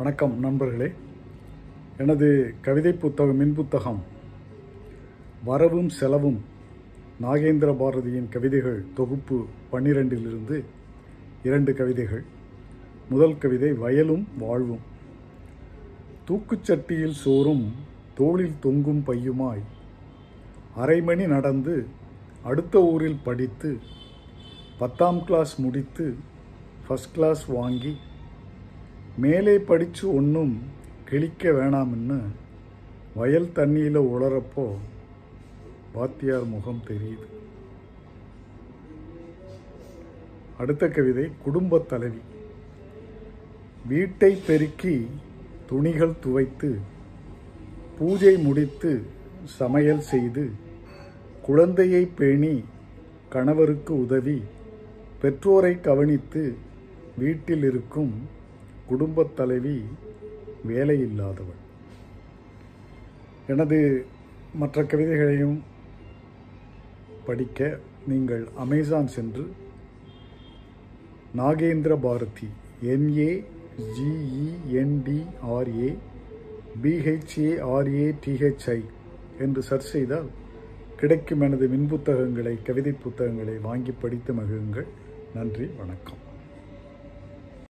வணக்கம் நண்பர்களே. எனது கவிதை புத்தகம் மின் புத்தகம் வரவும் செலவும் நாகேந்திர பாரதியின் கவிதைகள் தொகுப்பு பன்னிரெண்டிலிருந்து இரண்டு கவிதைகள். முதல் கவிதை வயலும் வாழ்வும். தூக்குச்சட்டியில் சோறும் தோளில் தொங்கும் பையுமாய் அரை மணி நடந்து அடுத்த ஊரில் படித்து பத்தாம் கிளாஸ் முடித்து ஃபஸ்ட் கிளாஸ் வாங்கி மேலே படித்து ஒன்றும் கிழிக்க வேணாம்னு வயல் தண்ணியில் உளறப்போ வாத்தியார் முகம் தெரியுது. அடுத்த கவிதை குடும்பத் தலைவி. வீட்டை பெருக்கி துணிகள் துவைத்து பூஜை முடித்து சமையல் செய்து குழந்தையை பேணி கணவருக்கு உதவி பெற்றோரை கவனித்து வீட்டில் இருக்கும் குடும்பத் தலைவி வேலையில்லாதவள். எனது மற்ற கவிதைகளையும் படிக்க நீங்கள் அமேசான் சென்று Nagendra Bharathi N A G E N D R A B H A R A D H I என்று சர்ச் செய்தால் கிடைக்கும் எனது மின் புத்தகங்களை கவிதை புத்தகங்களை வாங்கி படித்து மகிழுங்கள். நன்றி வணக்கம்.